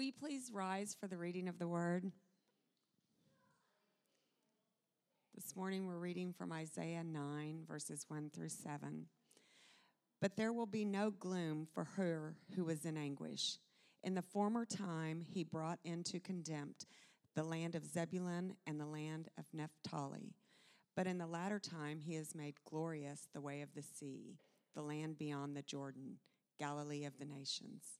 Will you please rise for the reading of the word? This morning we're reading from Isaiah 9, verses 1 through 7. But there will be no gloom for her who is in anguish. In the former time, he brought into contempt the land of Zebulun and the land of Naphtali. But in the latter time, he has made glorious the way of the sea, the land beyond the Jordan, Galilee of the nations.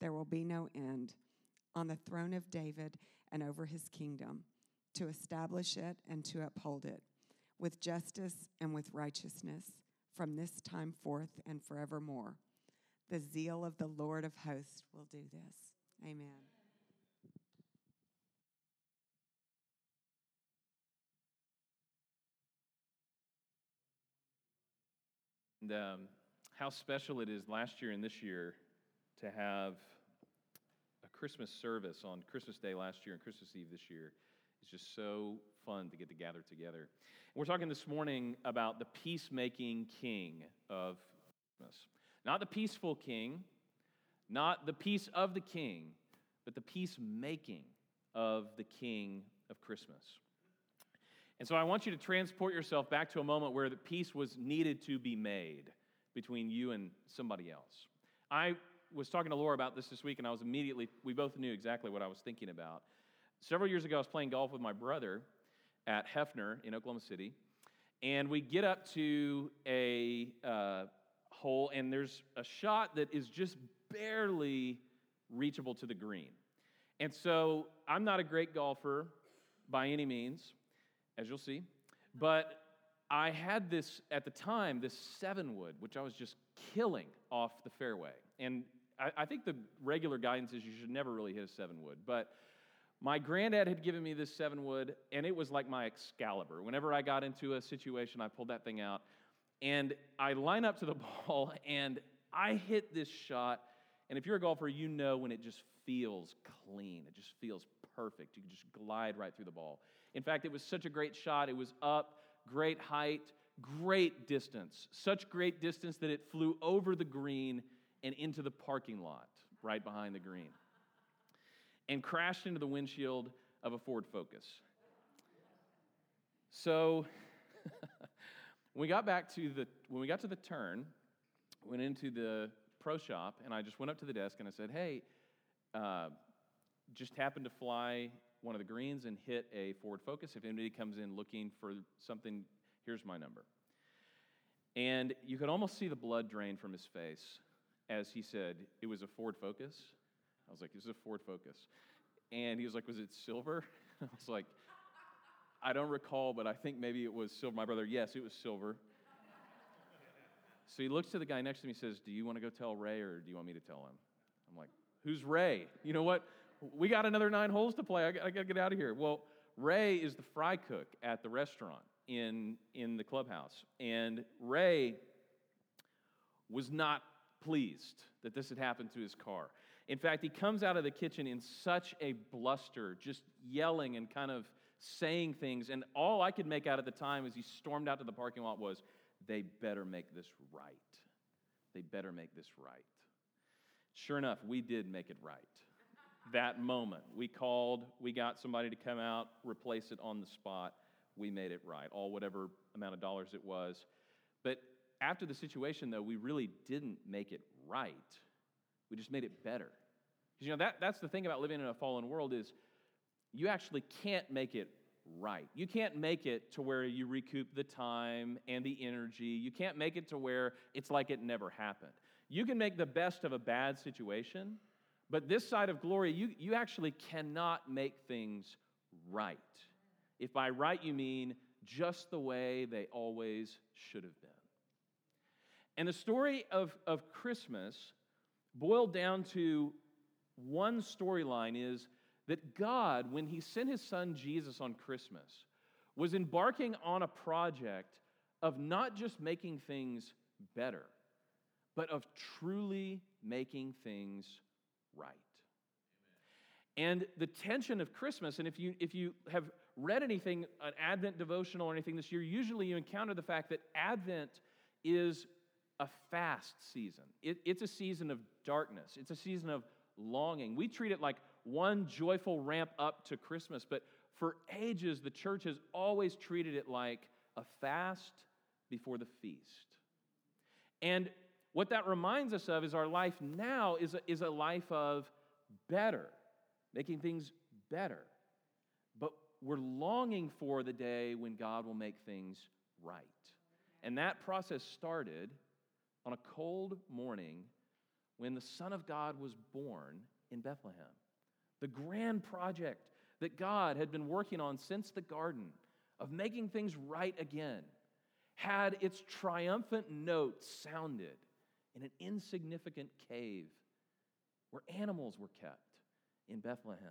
there will be no end on the throne of David and over his kingdom, to establish it and to uphold it with justice and with righteousness from this time forth and forevermore. The zeal of the Lord of hosts will do this. Amen. And um, how special it is last year and this year to have a Christmas service on Christmas Day last year and Christmas Eve this year. It's just so fun to get to gather together. And we're talking this morning about the peacemaking king of Christmas. Not the peaceful king, not the peace of the king, but the peacemaking of the king of Christmas. And so I want you to transport yourself back to a moment where the peace was needed to be made between you and somebody else. I was talking to Laura about this this week, and I was immediately, we both knew exactly what I was thinking about. Several years ago, I was playing golf with my brother at Hefner in Oklahoma City, and we get up to a uh, hole, and there's a shot that is just barely reachable to the green. And so I'm not a great golfer by any means, as you'll see, but I had this, at the time, this seven wood, which I was just killing off the fairway. And I, I think the regular guidance is you should never really hit a seven wood, but my granddad had given me this seven wood, and it was like my Excalibur. Whenever I got into a situation, I pulled that thing out, and I line up to the ball, and I hit this shot. And if you're a golfer, you know when it just feels clean. It just feels perfect. You can just glide right through the ball. In fact, it was such a great shot. It was up, great height, great distance. Such great distance that it flew over the green and into the parking lot right behind the green and crashed into the windshield of a Ford Focus. So when we got back to the when we got to the turn, went into the pro shop, and I just went up to the desk and I said, "Hey, uh, just happened to fly one of the greens and hit a Ford Focus. If anybody comes in looking for something, here's my number." And you could almost see the blood drain from his face as he said, it was a Ford Focus. I was like, this is a Ford Focus. And he was like, was it silver? I was like, I don't recall, but I think maybe it was silver. My brother, yes, it was silver. so he looks to the guy next to me and says, Do you want to go tell Ray or do you want me to tell him? I'm like, Who's Ray? You know what? We got another nine holes to play. I got, I got to get out of here. Well, Ray is the fry cook at the restaurant in, in the clubhouse. And Ray was not pleased that this had happened to his car. In fact, he comes out of the kitchen in such a bluster, just yelling and kind of saying things. And all I could make out at the time as he stormed out to the parking lot was, they better make this right. They better make this right. Sure enough, we did make it right. that moment, we called, we got somebody to come out, replace it on the spot. We made it right, all whatever amount of dollars it was. But after the situation, though, we really didn't make it right. We just made it better. Because, you know, that, that's the thing about living in a fallen world is you actually can't make it right. You can't make it to where you recoup the time and the energy. You can't make it to where it's like it never happened. You can make the best of a bad situation, but this side of glory, you, you actually cannot make things right. If by right you mean just the way they always should have been. And the story of, of Christmas, boiled down to one storyline, is that God, when He sent His Son Jesus on Christmas, was embarking on a project of not just making things better, but of truly making things right. And the tension of Christmas, and if you, if you have read anything, an Advent devotional or anything this year, usually you encounter the fact that Advent is a fast season. It, it's a season of darkness, it's a season of longing. We treat it like one joyful ramp up to Christmas, but for ages, the church has always treated it like a fast before the feast. And what that reminds us of is our life now is a, is a life of better, making things better. But we're longing for the day when God will make things right. And that process started on a cold morning when the Son of God was born in Bethlehem. The grand project that God had been working on since the garden of making things right again had its triumphant note sounded in an insignificant cave where animals were kept in Bethlehem.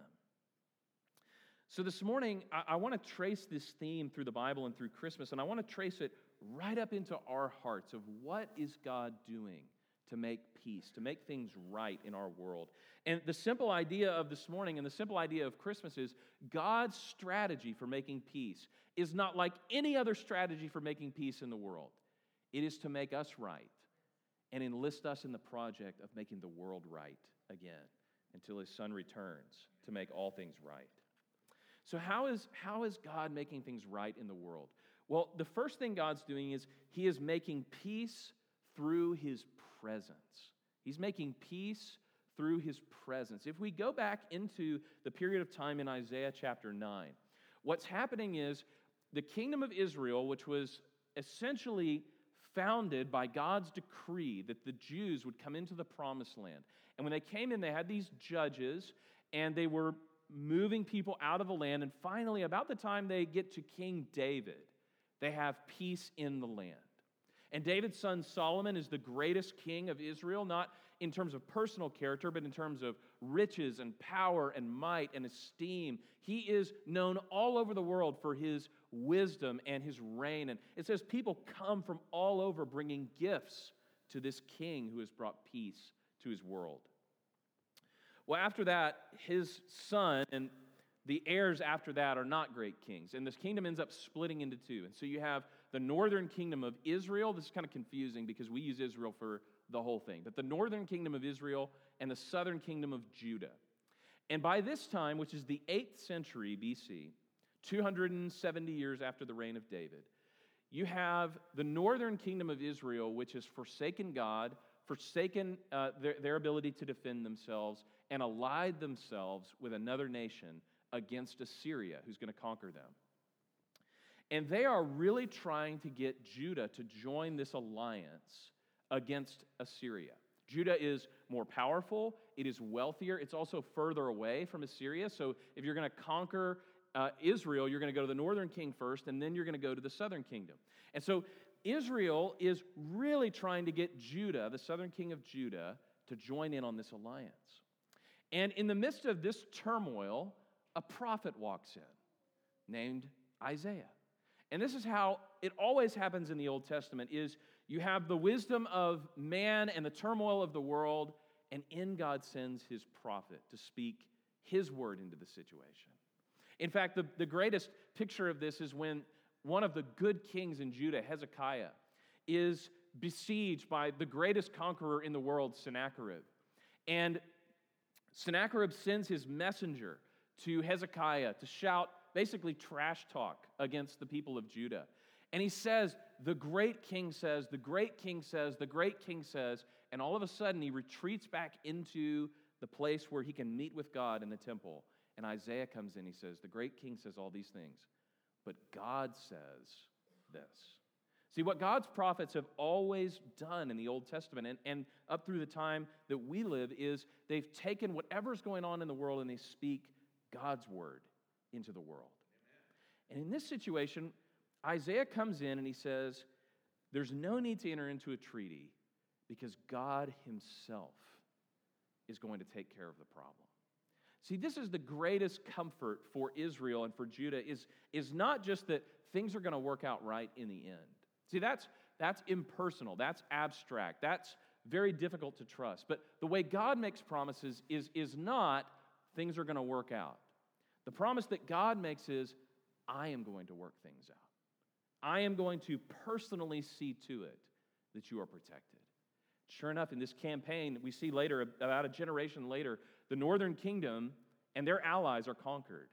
So, this morning, I, I want to trace this theme through the Bible and through Christmas, and I want to trace it right up into our hearts of what is God doing to make peace, to make things right in our world. And the simple idea of this morning and the simple idea of Christmas is God's strategy for making peace is not like any other strategy for making peace in the world. It is to make us right and enlist us in the project of making the world right again until his son returns to make all things right. So, how is, how is God making things right in the world? Well, the first thing God's doing is he is making peace through his presence. He's making peace through his presence. If we go back into the period of time in Isaiah chapter 9, what's happening is the kingdom of Israel, which was essentially founded by God's decree that the Jews would come into the promised land. And when they came in, they had these judges, and they were moving people out of the land. And finally, about the time they get to King David, they have peace in the land. And David's son Solomon is the greatest king of Israel, not in terms of personal character, but in terms of riches and power and might and esteem. He is known all over the world for his wisdom and his reign. And it says people come from all over bringing gifts to this king who has brought peace to his world. Well, after that, his son and the heirs after that are not great kings. And this kingdom ends up splitting into two. And so you have the northern kingdom of Israel. This is kind of confusing because we use Israel for the whole thing. But the northern kingdom of Israel and the southern kingdom of Judah. And by this time, which is the 8th century BC, 270 years after the reign of David, you have the northern kingdom of Israel, which has forsaken God, forsaken uh, their, their ability to defend themselves, and allied themselves with another nation against Assyria, who's going to conquer them. And they are really trying to get Judah to join this alliance against Assyria. Judah is more powerful, it is wealthier, it's also further away from Assyria. So if you're going to conquer uh, Israel, you're going to go to the northern king first, and then you're going to go to the southern kingdom. And so Israel is really trying to get Judah, the southern king of Judah, to join in on this alliance. And in the midst of this turmoil, a prophet walks in named Isaiah. And this is how it always happens in the Old Testament is you have the wisdom of man and the turmoil of the world and in God sends his prophet to speak his word into the situation. In fact, the, the greatest picture of this is when one of the good kings in Judah, Hezekiah, is besieged by the greatest conqueror in the world, Sennacherib. And Sennacherib sends his messenger to Hezekiah to shout basically trash talk against the people of Judah. And he says, The great king says, the great king says, the great king says, and all of a sudden he retreats back into the place where he can meet with God in the temple. And Isaiah comes in, he says, The great king says all these things, but God says this. See, what God's prophets have always done in the Old Testament and, and up through the time that we live is they've taken whatever's going on in the world and they speak God's word into the world. Amen. And in this situation, Isaiah comes in and he says, There's no need to enter into a treaty because God Himself is going to take care of the problem. See, this is the greatest comfort for Israel and for Judah is, is not just that things are going to work out right in the end. See, that's, that's impersonal, that's abstract, that's very difficult to trust. But the way God makes promises is, is not things are going to work out. The promise that God makes is, I am going to work things out. I am going to personally see to it that you are protected. Sure enough, in this campaign, we see later, about a generation later, the northern kingdom and their allies are conquered.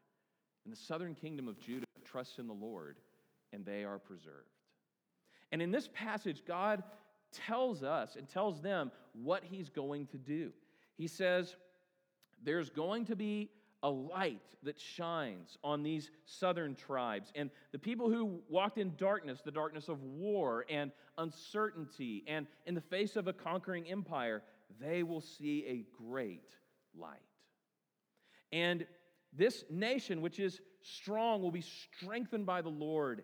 And the southern kingdom of Judah trusts in the Lord, and they are preserved. And in this passage, God tells us and tells them what he's going to do. He says, There's going to be a light that shines on these southern tribes. And the people who walked in darkness, the darkness of war and uncertainty, and in the face of a conquering empire, they will see a great light. And this nation, which is strong, will be strengthened by the Lord.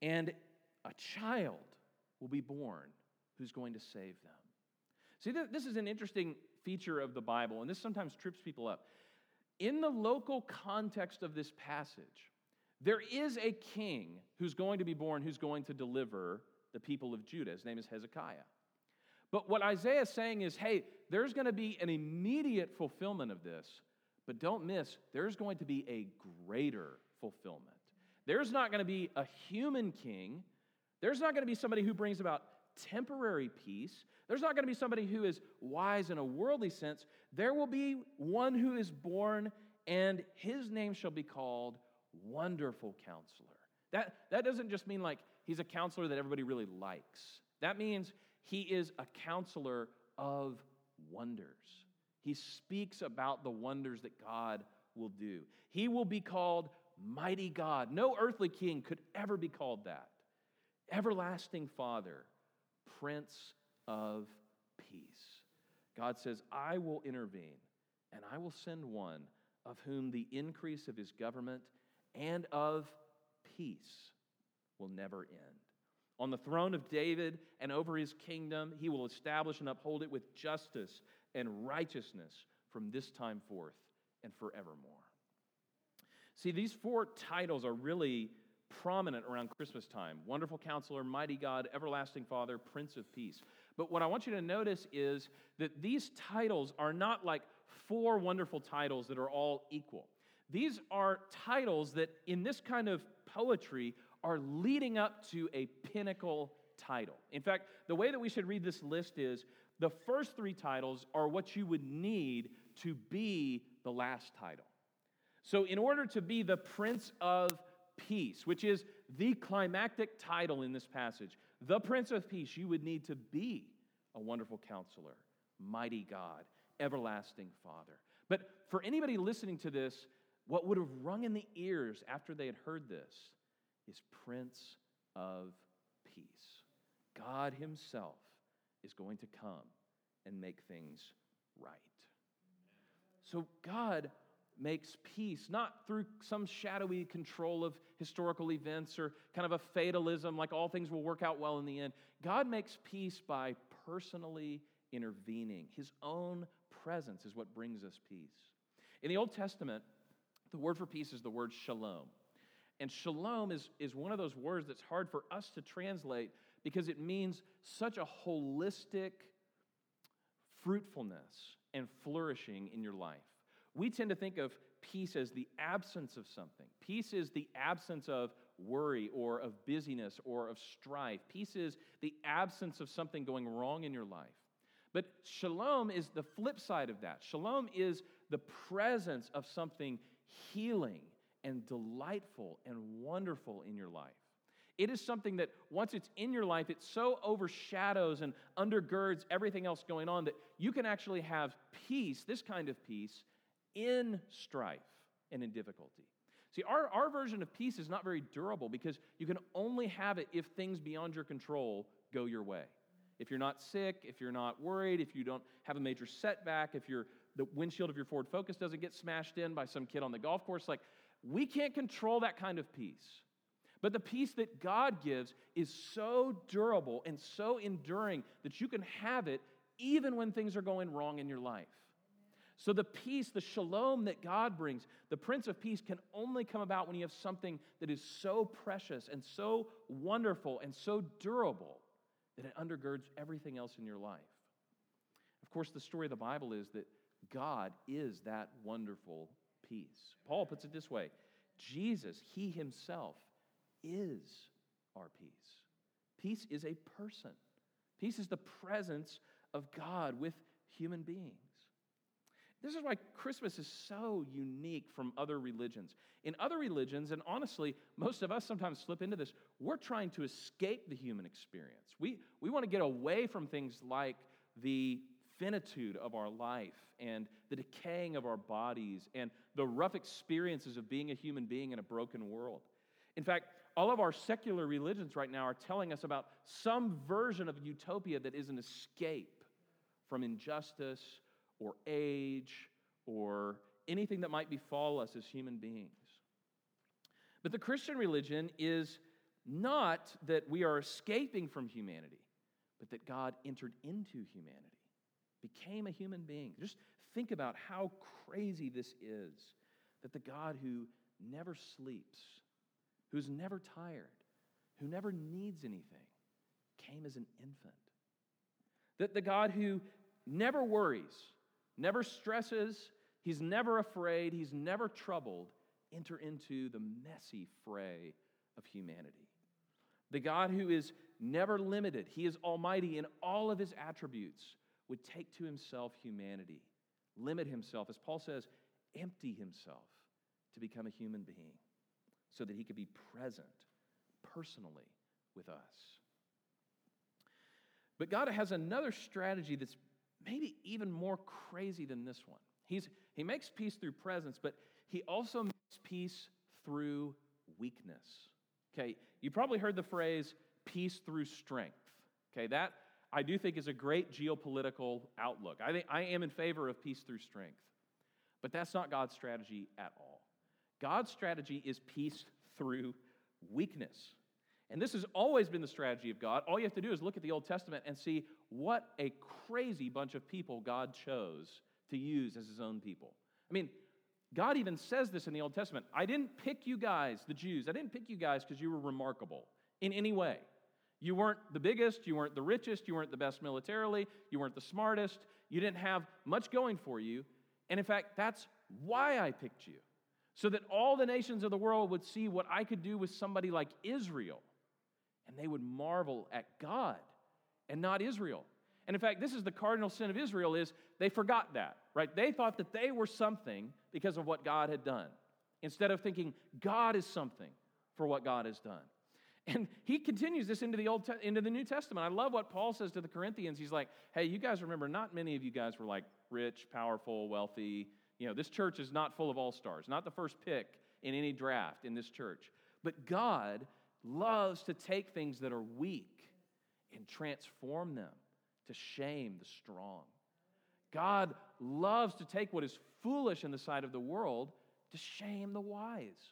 And a child will be born who's going to save them. See, this is an interesting feature of the Bible, and this sometimes trips people up. In the local context of this passage, there is a king who's going to be born who's going to deliver the people of Judah. His name is Hezekiah. But what Isaiah is saying is hey, there's going to be an immediate fulfillment of this, but don't miss, there's going to be a greater fulfillment. There's not going to be a human king there's not going to be somebody who brings about temporary peace. There's not going to be somebody who is wise in a worldly sense. There will be one who is born, and his name shall be called Wonderful Counselor. That, that doesn't just mean like he's a counselor that everybody really likes. That means he is a counselor of wonders. He speaks about the wonders that God will do. He will be called Mighty God. No earthly king could ever be called that. Everlasting Father, Prince of Peace. God says, I will intervene and I will send one of whom the increase of his government and of peace will never end. On the throne of David and over his kingdom, he will establish and uphold it with justice and righteousness from this time forth and forevermore. See, these four titles are really prominent around Christmas time Wonderful Counselor, Mighty God, Everlasting Father, Prince of Peace. But what I want you to notice is that these titles are not like four wonderful titles that are all equal. These are titles that, in this kind of poetry, are leading up to a pinnacle title. In fact, the way that we should read this list is the first three titles are what you would need to be the last title. So, in order to be the Prince of Peace, which is the climactic title in this passage. The Prince of Peace, you would need to be a wonderful counselor, mighty God, everlasting Father. But for anybody listening to this, what would have rung in the ears after they had heard this is Prince of Peace. God Himself is going to come and make things right. So, God makes peace, not through some shadowy control of historical events or kind of a fatalism, like all things will work out well in the end. God makes peace by personally intervening. His own presence is what brings us peace. In the Old Testament, the word for peace is the word shalom. And shalom is, is one of those words that's hard for us to translate because it means such a holistic fruitfulness and flourishing in your life. We tend to think of peace as the absence of something. Peace is the absence of worry or of busyness or of strife. Peace is the absence of something going wrong in your life. But shalom is the flip side of that. Shalom is the presence of something healing and delightful and wonderful in your life. It is something that once it's in your life, it so overshadows and undergirds everything else going on that you can actually have peace, this kind of peace, in strife and in difficulty. See, our, our version of peace is not very durable because you can only have it if things beyond your control go your way. If you're not sick, if you're not worried, if you don't have a major setback, if your the windshield of your Ford Focus doesn't get smashed in by some kid on the golf course, like we can't control that kind of peace. But the peace that God gives is so durable and so enduring that you can have it even when things are going wrong in your life. So, the peace, the shalom that God brings, the Prince of Peace, can only come about when you have something that is so precious and so wonderful and so durable that it undergirds everything else in your life. Of course, the story of the Bible is that God is that wonderful peace. Paul puts it this way Jesus, He Himself, is our peace. Peace is a person, peace is the presence of God with human beings. This is why Christmas is so unique from other religions. In other religions, and honestly, most of us sometimes slip into this, we're trying to escape the human experience. We, we want to get away from things like the finitude of our life and the decaying of our bodies and the rough experiences of being a human being in a broken world. In fact, all of our secular religions right now are telling us about some version of utopia that is an escape from injustice or age or anything that might befall us as human beings. But the Christian religion is not that we are escaping from humanity, but that God entered into humanity became a human being. Just think about how crazy this is that the God who never sleeps, who's never tired, who never needs anything, came as an infant. That the God who never worries, never stresses, he's never afraid, he's never troubled, enter into the messy fray of humanity. The God who is never limited, he is almighty in all of his attributes would take to himself humanity, limit himself, as Paul says, empty himself to become a human being so that he could be present personally with us. But God has another strategy that's maybe even more crazy than this one. He's, he makes peace through presence, but he also makes peace through weakness. Okay, you probably heard the phrase peace through strength. Okay, that I do think is a great geopolitical outlook. I, think, I am in favor of peace through strength. But that's not God's strategy at all. God's strategy is peace through weakness. And this has always been the strategy of God. All you have to do is look at the Old Testament and see what a crazy bunch of people God chose to use as his own people. I mean, God even says this in the Old Testament I didn't pick you guys, the Jews, I didn't pick you guys because you were remarkable in any way. You weren't the biggest, you weren't the richest, you weren't the best militarily, you weren't the smartest, you didn't have much going for you. And in fact, that's why I picked you. So that all the nations of the world would see what I could do with somebody like Israel. And they would marvel at God and not Israel. And in fact, this is the cardinal sin of Israel is they forgot that, right? They thought that they were something because of what God had done. Instead of thinking God is something for what God has done. And he continues this into the Old Te- into the New Testament. I love what Paul says to the Corinthians. He's like, "Hey, you guys remember not many of you guys were like rich, powerful, wealthy. You know, this church is not full of all-stars. Not the first pick in any draft in this church. But God loves to take things that are weak and transform them to shame the strong. God loves to take what is foolish in the sight of the world to shame the wise.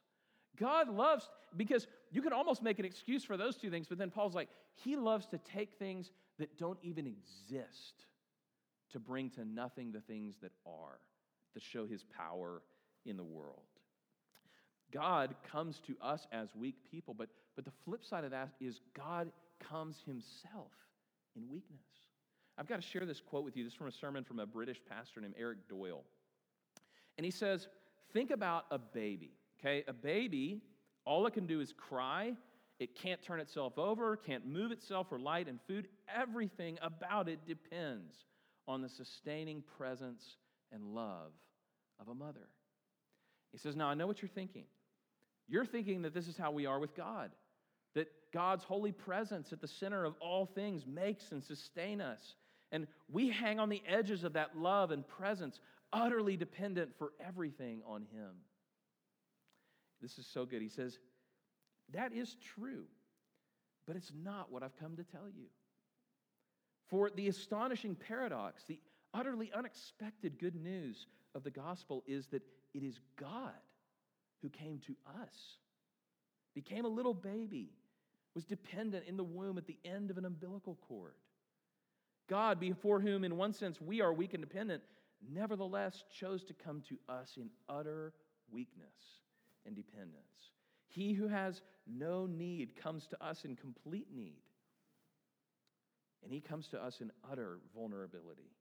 God loves, because you can almost make an excuse for those two things, but then Paul's like, he loves to take things that don't even exist to bring to nothing the things that are, to show his power in the world. God comes to us as weak people, but, but the flip side of that is God comes himself in weakness. I've got to share this quote with you. This is from a sermon from a British pastor named Eric Doyle. And he says, Think about a baby. Okay, a baby, all it can do is cry. It can't turn itself over, can't move itself for light and food. Everything about it depends on the sustaining presence and love of a mother. He says, Now I know what you're thinking. You're thinking that this is how we are with God. That God's holy presence at the center of all things makes and sustain us. And we hang on the edges of that love and presence, utterly dependent for everything on Him. This is so good. He says, That is true, but it's not what I've come to tell you. For the astonishing paradox, the utterly unexpected good news of the gospel is that it is God who came to us, became a little baby, was dependent in the womb at the end of an umbilical cord. God, before whom, in one sense, we are weak and dependent, nevertheless chose to come to us in utter weakness and dependence. He who has no need comes to us in complete need. And he comes to us in utter vulnerability.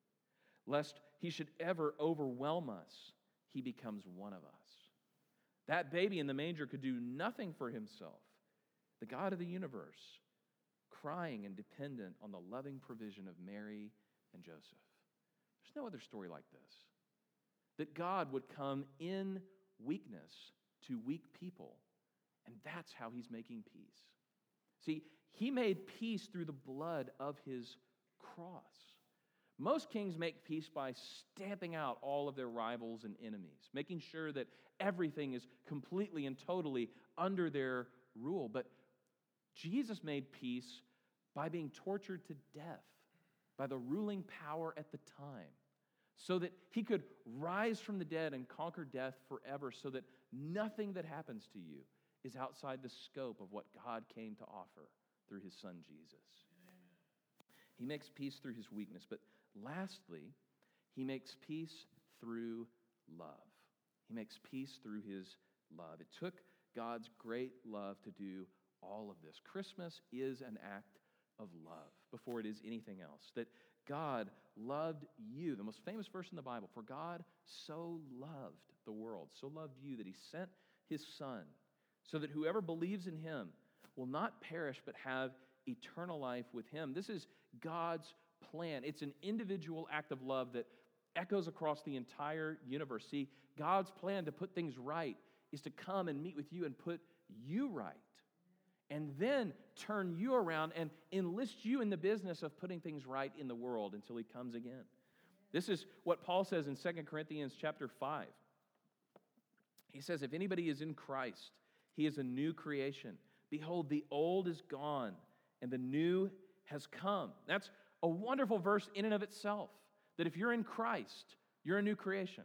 Lest he should ever overwhelm us, he becomes one of us. That baby in the manger could do nothing for himself. The God of the universe, crying and dependent on the loving provision of Mary and Joseph. There's no other story like this. That God would come in weakness to weak people, and that's how he's making peace. See, he made peace through the blood of his cross. Most kings make peace by stamping out all of their rivals and enemies, making sure that everything is completely and totally under their rule. But Jesus made peace by being tortured to death by the ruling power at the time, so that he could rise from the dead and conquer death forever, so that nothing that happens to you is outside the scope of what God came to offer through his son Jesus. He makes peace through his weakness, but lastly, he makes peace through love. He makes peace through his love. It took God's great love to do all of this. Christmas is an act of love before it is anything else. That God loved you, the most famous verse in the Bible, for God so loved the world, so loved you that he sent his son so that whoever believes in him will not perish but have eternal life with him. This is God's plan. It's an individual act of love that echoes across the entire universe. See, God's plan to put things right is to come and meet with you and put you right. And then turn you around and enlist you in the business of putting things right in the world until he comes again. This is what Paul says in 2 Corinthians chapter 5. He says, If anybody is in Christ, he is a new creation. Behold, the old is gone and the new has come. That's a wonderful verse in and of itself. That if you're in Christ, you're a new creation.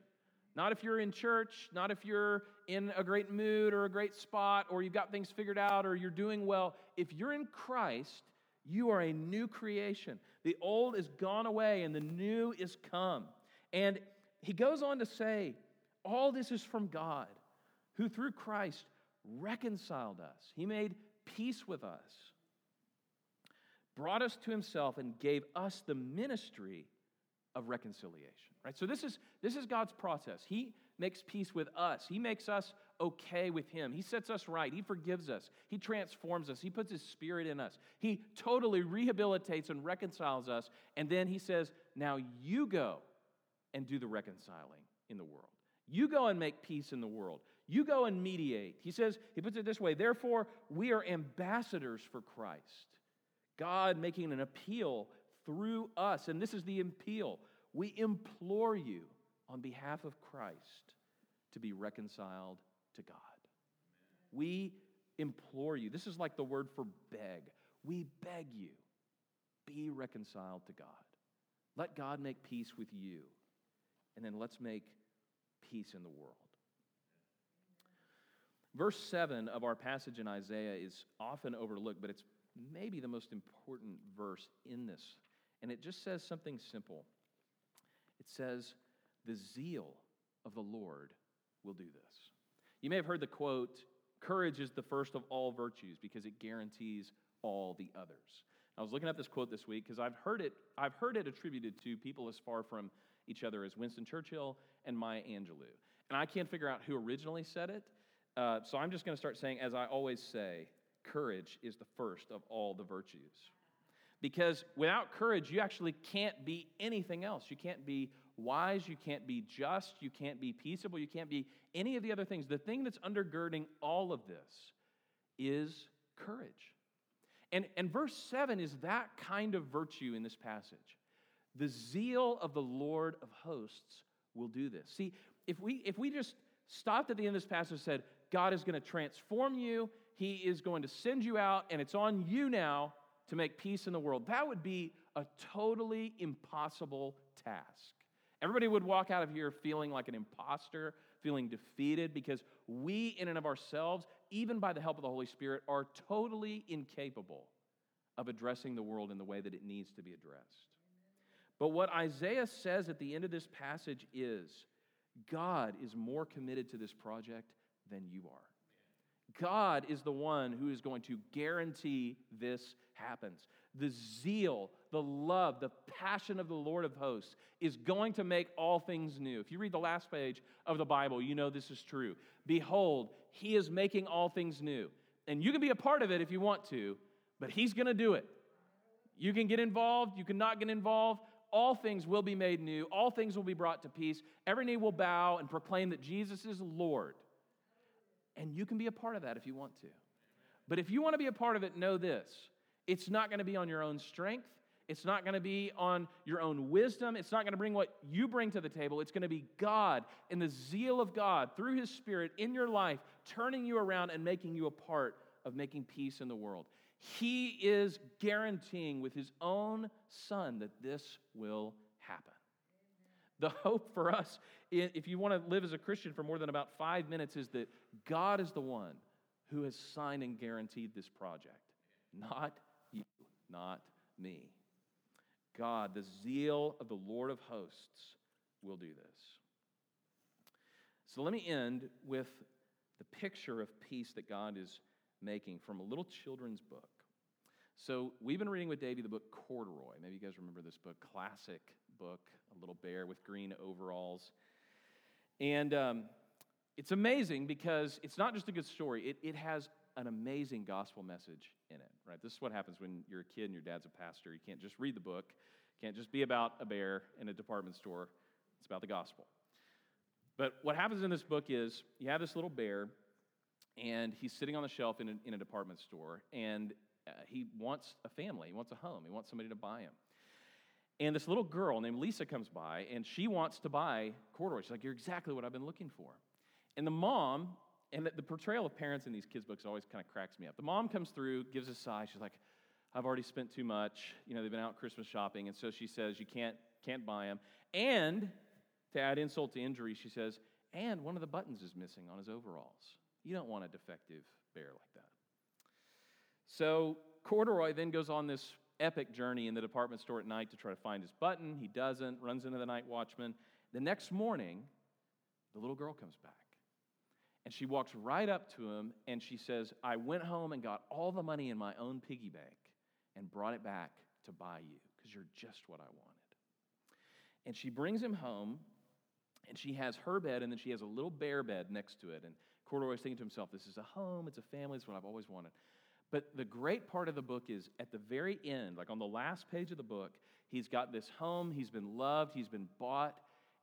Not if you're in church, not if you're in a great mood or a great spot or you've got things figured out or you're doing well. If you're in Christ, you are a new creation. The old is gone away and the new is come. And he goes on to say, all this is from God, who through Christ reconciled us. He made peace with us, brought us to himself, and gave us the ministry of reconciliation. Right? So this is this is God's process. He makes peace with us. He makes us okay with him. He sets us right. He forgives us. He transforms us. He puts his spirit in us. He totally rehabilitates and reconciles us. And then he says, "Now you go and do the reconciling in the world. You go and make peace in the world. You go and mediate. He says, he puts it this way Therefore, we are ambassadors for Christ. God making an appeal through us. And this is the appeal. We implore you on behalf of Christ to be reconciled to God. We implore you. This is like the word for beg. We beg you, be reconciled to God. Let God make peace with you. And then let's make peace in the world. Verse 7 of our passage in Isaiah is often overlooked, but it's maybe the most important verse in this. And it just says something simple it says, The zeal of the Lord will do this. You may have heard the quote, Courage is the first of all virtues because it guarantees all the others. I was looking up this quote this week because I've heard it, I've heard it attributed to people as far from each other as Winston Churchill and Maya Angelou. And I can't figure out who originally said it, uh, so I'm just going to start saying, as I always say, courage is the first of all the virtues. Because without courage, you actually can't be anything else. You can't be wise, you can't be just, you can't be peaceable, you can't be any of the other things. The thing that's undergirding all of this is courage. And, and verse 7 is that kind of virtue in this passage. The zeal of the Lord of hosts will do this. See, if we, if we just stopped at the end of this passage and said, God is going to transform you, He is going to send you out, and it's on you now to make peace in the world, that would be a totally impossible task. Everybody would walk out of here feeling like an imposter, feeling defeated, because we, in and of ourselves, even by the help of the Holy Spirit, are totally incapable of addressing the world in the way that it needs to be addressed. But what Isaiah says at the end of this passage is God is more committed to this project than you are. God is the one who is going to guarantee this happens. The zeal, the love, the passion of the Lord of hosts is going to make all things new. If you read the last page of the Bible, you know this is true. Behold, he is making all things new. And you can be a part of it if you want to, but he's going to do it. You can get involved, you can not get involved. All things will be made new, all things will be brought to peace. Every knee will bow and proclaim that Jesus is Lord. And you can be a part of that if you want to. But if you want to be a part of it, know this it's not going to be on your own strength. It's not going to be on your own wisdom. It's not going to bring what you bring to the table. It's going to be God and the zeal of God through His Spirit in your life, turning you around and making you a part of making peace in the world. He is guaranteeing with His own Son that this will happen. The hope for us, if you want to live as a Christian for more than about five minutes, is that God is the one who has signed and guaranteed this project, not not me. God, the zeal of the Lord of hosts, will do this. So let me end with the picture of peace that God is making from a little children's book. So we've been reading with Davey the book Corduroy. Maybe you guys remember this book, classic book, a little bear with green overalls. And um, it's amazing because it's not just a good story, it, it has an amazing gospel message in it, right? This is what happens when you're a kid and your dad's a pastor. You can't just read the book, can't just be about a bear in a department store. It's about the gospel. But what happens in this book is you have this little bear, and he's sitting on the shelf in a, in a department store, and uh, he wants a family, he wants a home, he wants somebody to buy him. And this little girl named Lisa comes by, and she wants to buy corduroy. She's like, You're exactly what I've been looking for. And the mom and the, portrayal of parents in these kids' books always kind of cracks me up. The mom comes through, gives a sigh. She's like, I've already spent too much. You know, they've been out Christmas shopping. And so she says, You can't, can't buy them. And to add insult to injury, she says, And one of the buttons is missing on his overalls. You don't want a defective bear like that. So Corduroy then goes on this epic journey in the department store at night to try to find his button. He doesn't, runs into the night watchman. The next morning, the little girl comes back. And she walks right up to him and she says, I went home and got all the money in my own piggy bank and brought it back to buy you because you're just what I wanted. And she brings him home and she has her bed and then she has a little bear bed next to it. And Corduroy's thinking to himself, This is a home, it's a family, it's what I've always wanted. But the great part of the book is at the very end, like on the last page of the book, he's got this home, he's been loved, he's been bought.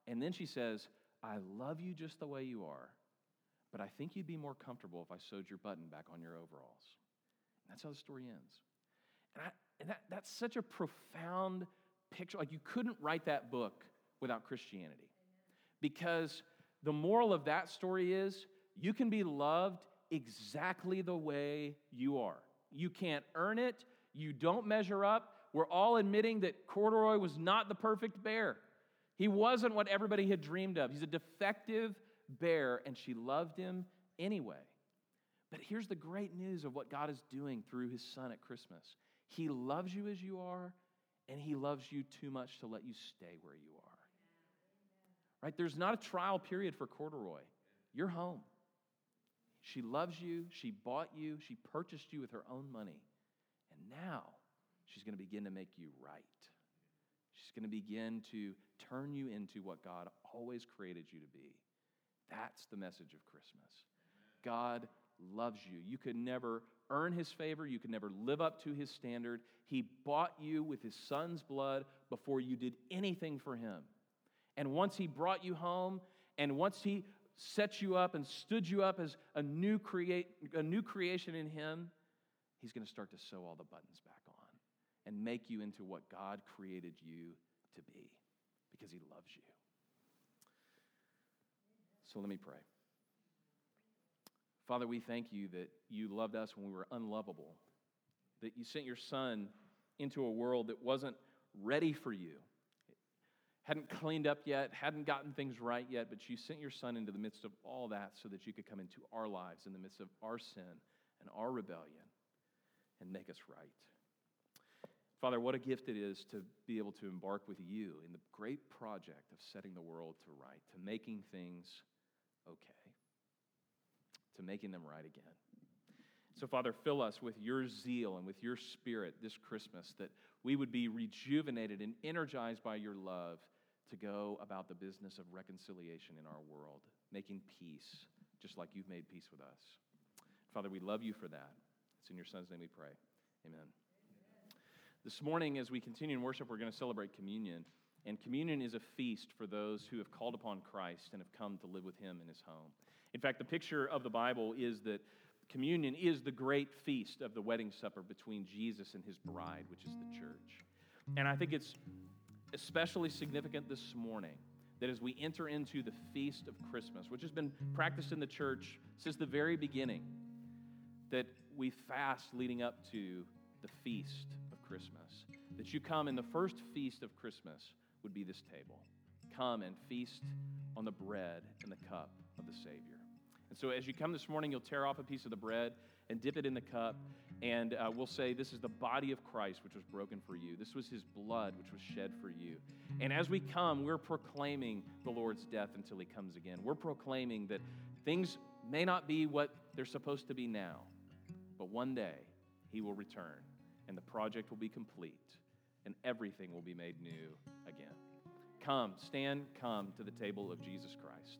And then she says, I love you just the way you are but I think you'd be more comfortable if I sewed your button back on your overalls. And that's how the story ends. And, I, and that, that's such a profound picture. Like, you couldn't write that book without Christianity. Because the moral of that story is you can be loved exactly the way you are. You can't earn it, you don't measure up. We're all admitting that Corduroy was not the perfect bear. He wasn't what everybody had dreamed of. He's a defective bear, and she loved him anyway. But here's the great news of what God is doing through his son at Christmas He loves you as you are, and he loves you too much to let you stay where you are. Right? There's not a trial period for corduroy. You're home. She loves you, she bought you, she purchased you with her own money. And now she's going to begin to make you right. She's going to begin to turn you into what God always created you to be. That's the message of Christmas. God loves you. You could never earn his favor, you could never live up to his standard. He bought you with his son's blood before you did anything for him. And once he brought you home, and once he set you up and stood you up as a new, create, a new creation in him, He's going to start to sew all the buttons back on and make you into what God created you to be because He loves you. So let me pray. Father, we thank you that you loved us when we were unlovable, that you sent your Son into a world that wasn't ready for you, hadn't cleaned up yet, hadn't gotten things right yet, but you sent your Son into the midst of all that so that you could come into our lives in the midst of our sin and our rebellion and make us right. Father, what a gift it is to be able to embark with you in the great project of setting the world to right, to making things okay, to making them right again. So, Father, fill us with your zeal and with your spirit this Christmas that we would be rejuvenated and energized by your love to go about the business of reconciliation in our world, making peace, just like you've made peace with us. Father, we love you for that. It's in your Son's name we pray. Amen. This morning, as we continue in worship, we're going to celebrate communion. And communion is a feast for those who have called upon Christ and have come to live with him in his home. In fact, the picture of the Bible is that communion is the great feast of the wedding supper between Jesus and his bride, which is the church. And I think it's especially significant this morning that as we enter into the feast of Christmas, which has been practiced in the church since the very beginning, that we fast leading up to the feast of Christmas. That you come, in the first feast of Christmas would be this table. Come and feast on the bread and the cup of the Savior. And so, as you come this morning, you'll tear off a piece of the bread and dip it in the cup, and uh, we'll say, This is the body of Christ, which was broken for you. This was his blood, which was shed for you. And as we come, we're proclaiming the Lord's death until he comes again. We're proclaiming that things may not be what they're supposed to be now, but one day he will return and the project will be complete, and everything will be made new again. Come, stand, come to the table of Jesus Christ.